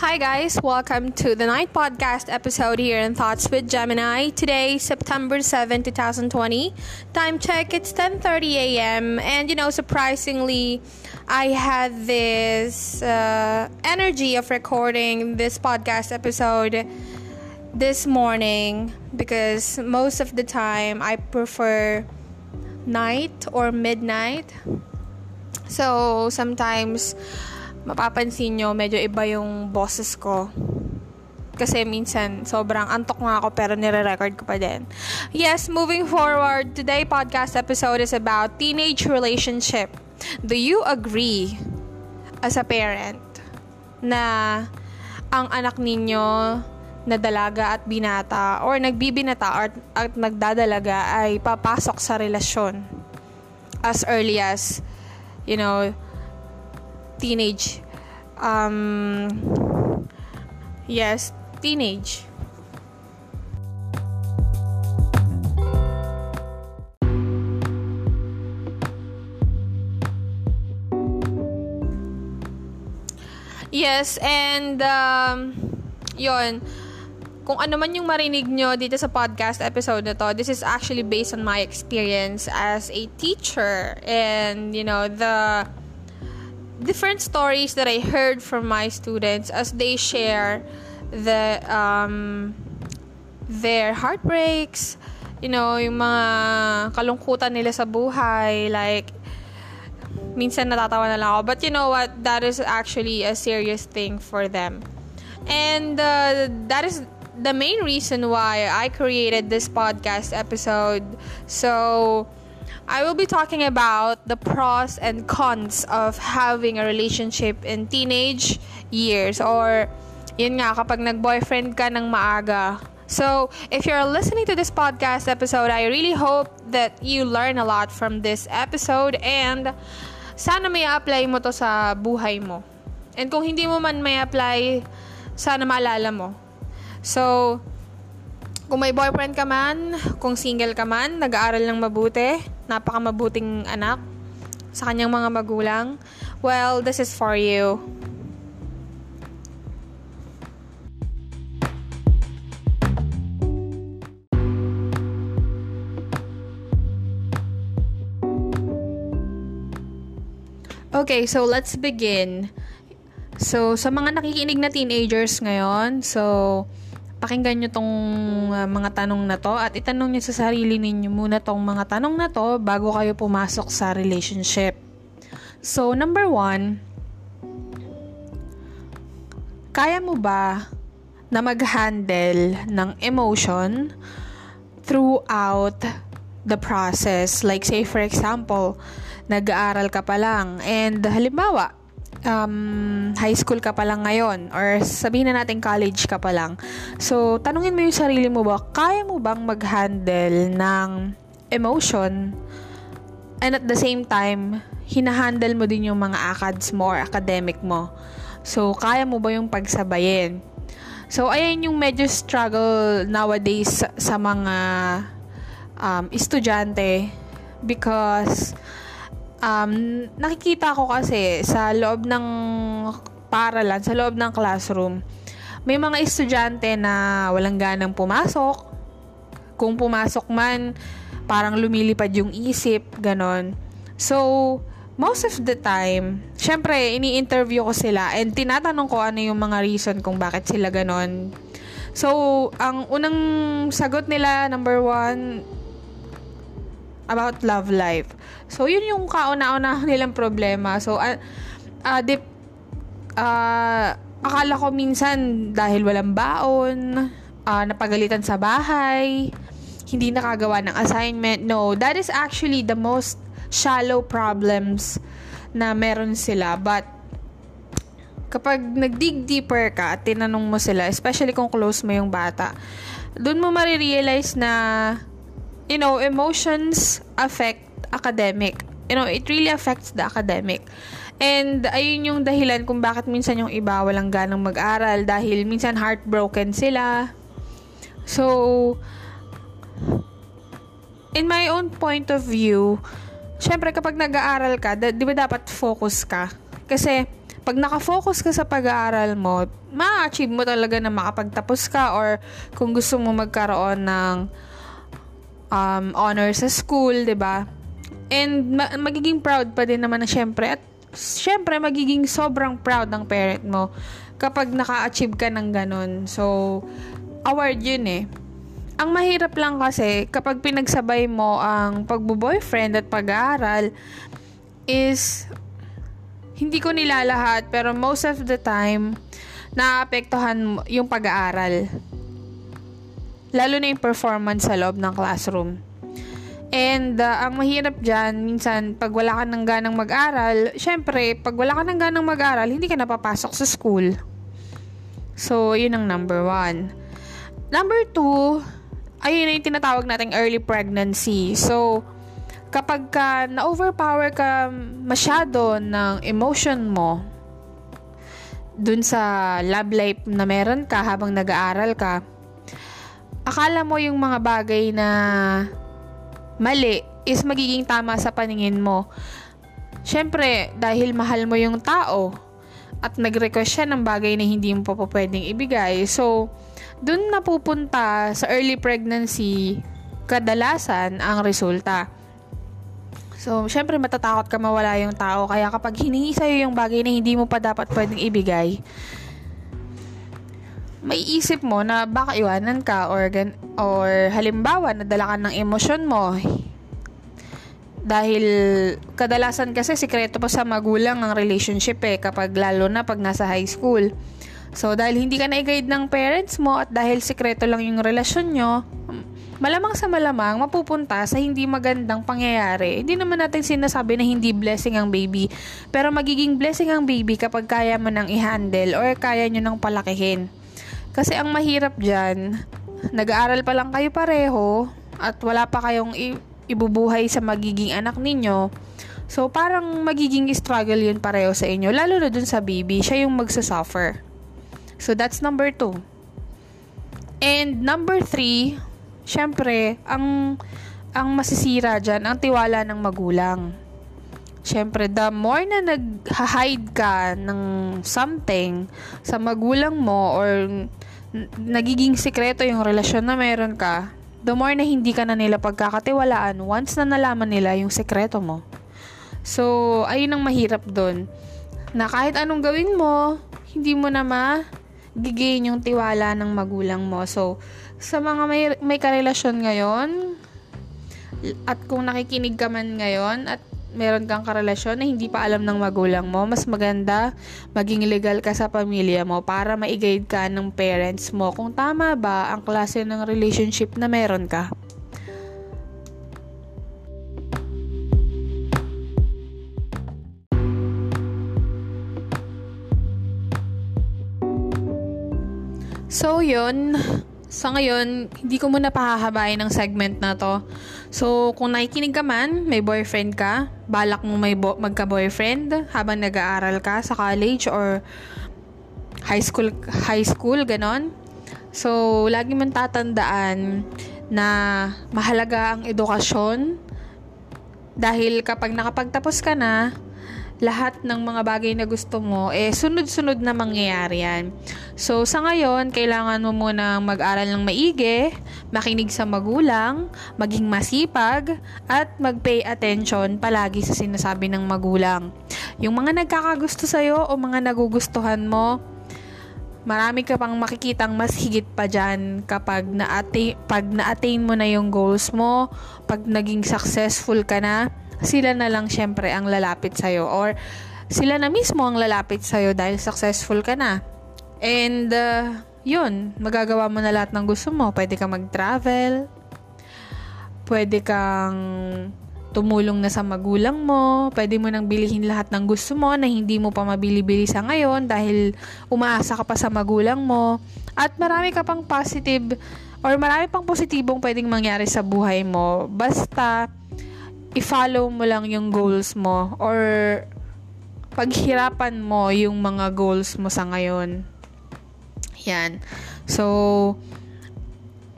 Hi guys, welcome to the night podcast episode here in Thoughts with Gemini. Today, September 7, 2020. Time check, it's 10:30 a.m. and you know, surprisingly, I had this uh, energy of recording this podcast episode this morning because most of the time I prefer night or midnight. So, sometimes mapapansin nyo, medyo iba yung boses ko. Kasi minsan, sobrang antok nga ako pero nire-record ko pa din. Yes, moving forward, today podcast episode is about teenage relationship. Do you agree as a parent na ang anak ninyo na dalaga at binata or nagbibinata or, at nagdadalaga ay papasok sa relasyon as early as you know teenage. Um, yes, teenage. Yes, and um, yon kung ano man yung marinig nyo dito sa podcast episode na to, this is actually based on my experience as a teacher and, you know, the different stories that I heard from my students as they share the um, their heartbreaks, you know, yung mga kalungkutan nila sa buhay, like minsan natatawa na lang ako. But you know what? That is actually a serious thing for them. And uh, that is the main reason why I created this podcast episode. So, I will be talking about the pros and cons of having a relationship in teenage years or yun nga kapag nag-boyfriend ka ng maaga. So, if you're listening to this podcast episode, I really hope that you learn a lot from this episode and sana may apply mo to sa buhay mo. And kung hindi mo man may apply, sana maalala mo. So, kung may boyfriend ka man, kung single ka man, nag-aaral ng mabuti, napaka-mabuting anak sa kanyang mga magulang, well, this is for you. Okay, so let's begin. So, sa mga nakikinig na teenagers ngayon, so, pakinggan nyo tong uh, mga tanong na to at itanong nyo sa sarili ninyo muna tong mga tanong na to bago kayo pumasok sa relationship. So, number one, kaya mo ba na mag-handle ng emotion throughout the process? Like, say for example, nag-aaral ka pa lang and halimbawa, um, high school ka pa lang ngayon or sabihin na natin college ka pa lang. So, tanungin mo yung sarili mo ba, kaya mo bang mag-handle ng emotion and at the same time, hinahandle mo din yung mga ACADS mo or academic mo. So, kaya mo ba yung pagsabayin? So, ayan yung medyo struggle nowadays sa, sa mga um, estudyante because um, nakikita ko kasi sa loob ng paralan, sa loob ng classroom, may mga estudyante na walang ganang pumasok. Kung pumasok man, parang lumilipad yung isip, ganon. So, most of the time, syempre, ini-interview ko sila and tinatanong ko ano yung mga reason kung bakit sila ganon. So, ang unang sagot nila, number one, about love life. So, yun yung kauna-una nilang problema. So, uh, uh, dip, uh, akala ko minsan dahil walang baon, uh, napagalitan sa bahay, hindi nakagawa ng assignment. No, that is actually the most shallow problems na meron sila. But, kapag nag-dig deeper ka at tinanong mo sila, especially kung close mo yung bata, doon mo marirealize na you know, emotions affect academic. You know, it really affects the academic. And ayun yung dahilan kung bakit minsan yung iba walang ganang mag-aral dahil minsan heartbroken sila. So, in my own point of view, syempre kapag nag-aaral ka, da- di ba dapat focus ka? Kasi pag nakafocus ka sa pag-aaral mo, ma-achieve mo talaga na makapagtapos ka or kung gusto mo magkaroon ng um, honor sa school, 'di ba? And ma- magiging proud pa din naman na syempre at syempre magiging sobrang proud ng parent mo kapag naka-achieve ka ng ganun. So, award yun eh. Ang mahirap lang kasi kapag pinagsabay mo ang pagbo-boyfriend at pag-aaral is hindi ko nilalahat pero most of the time naapektuhan yung pag-aaral. Lalo na yung performance sa loob ng classroom. And uh, ang mahirap dyan, minsan, pag wala ka ng ganang mag-aral, syempre, pag wala ka ng ganang mag-aral, hindi ka napapasok sa school. So, yun ang number one. Number two, ayun na yung tinatawag nating early pregnancy. So, kapag ka na-overpower ka masyado ng emotion mo, dun sa love life na meron ka habang nag-aaral ka, akala mo yung mga bagay na mali is magiging tama sa paningin mo. Siyempre, dahil mahal mo yung tao at nag-request siya ng bagay na hindi mo pa pwedeng ibigay. So, dun napupunta sa early pregnancy kadalasan ang resulta. So, syempre matatakot ka mawala yung tao. Kaya kapag hiningi sa'yo yung bagay na hindi mo pa dapat pwedeng ibigay, may isip mo na baka iwanan ka or, or halimbawa nadala ka ng emosyon mo dahil kadalasan kasi sikreto pa sa magulang ang relationship eh kapag lalo na pag nasa high school. So dahil hindi ka na-guide ng parents mo at dahil sikreto lang yung relasyon nyo, malamang sa malamang mapupunta sa hindi magandang pangyayari. Hindi naman natin sinasabi na hindi blessing ang baby, pero magiging blessing ang baby kapag kaya mo nang i-handle or kaya nyo nang palakihin. Kasi ang mahirap dyan, nag-aaral pa lang kayo pareho at wala pa kayong i- ibubuhay sa magiging anak ninyo. So, parang magiging struggle yun pareho sa inyo. Lalo na dun sa baby, siya yung magsasuffer. So, that's number two. And number three, syempre, ang, ang masisira dyan, ang tiwala ng magulang. Syempre, the more na nag-hide ka ng something sa magulang mo or nagiging sikreto yung relasyon na meron ka, the more na hindi ka na nila pagkakatiwalaan once na nalaman nila yung sekreto mo. So, ayun ang mahirap doon. Na kahit anong gawin mo, hindi mo na ma-gain yung tiwala ng magulang mo. So, sa mga may, may karelasyon ngayon, at kung nakikinig ka man ngayon, at meron kang karelasyon na hindi pa alam ng magulang mo, mas maganda maging legal ka sa pamilya mo para ma-guide ka ng parents mo kung tama ba ang klase ng relationship na meron ka. So, yun sa ngayon, hindi ko muna pahahabain ang segment na to. So, kung nakikinig ka man, may boyfriend ka, balak mo may bo- magka-boyfriend habang nag-aaral ka sa college or high school, high school, ganon. So, lagi mong tatandaan na mahalaga ang edukasyon dahil kapag nakapagtapos ka na, lahat ng mga bagay na gusto mo, eh, sunod-sunod na mangyayari yan. So, sa ngayon, kailangan mo muna mag-aral ng maigi, makinig sa magulang, maging masipag, at mag-pay attention palagi sa sinasabi ng magulang. Yung mga nagkakagusto sa'yo o mga nagugustuhan mo, marami ka pang makikitang mas higit pa dyan kapag na-attain, pag na-attain mo na yung goals mo, pag naging successful ka na, sila na lang syempre ang lalapit sa'yo or sila na mismo ang lalapit sa'yo dahil successful ka na. And, uh, yun, magagawa mo na lahat ng gusto mo. Pwede kang mag-travel, pwede kang tumulong na sa magulang mo, pwede mo nang bilihin lahat ng gusto mo na hindi mo pa mabili-bili sa ngayon dahil umaasa ka pa sa magulang mo. At marami ka pang positive or marami pang positibong pwedeng mangyari sa buhay mo. Basta i-follow mo lang yung goals mo or paghirapan mo yung mga goals mo sa ngayon. Yan. So,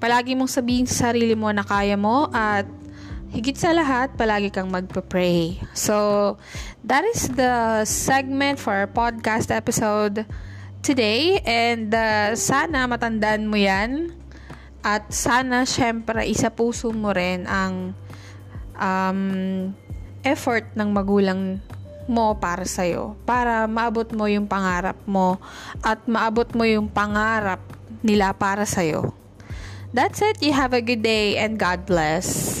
palagi mong sabihin sa sarili mo na kaya mo at higit sa lahat, palagi kang magpa-pray. So, that is the segment for our podcast episode today. And uh, sana matandaan mo yan. At sana, syempre, isa puso mo rin ang um, effort ng magulang mo para sa'yo. Para maabot mo yung pangarap mo at maabot mo yung pangarap nila para sa'yo. That's it. You have a good day and God bless.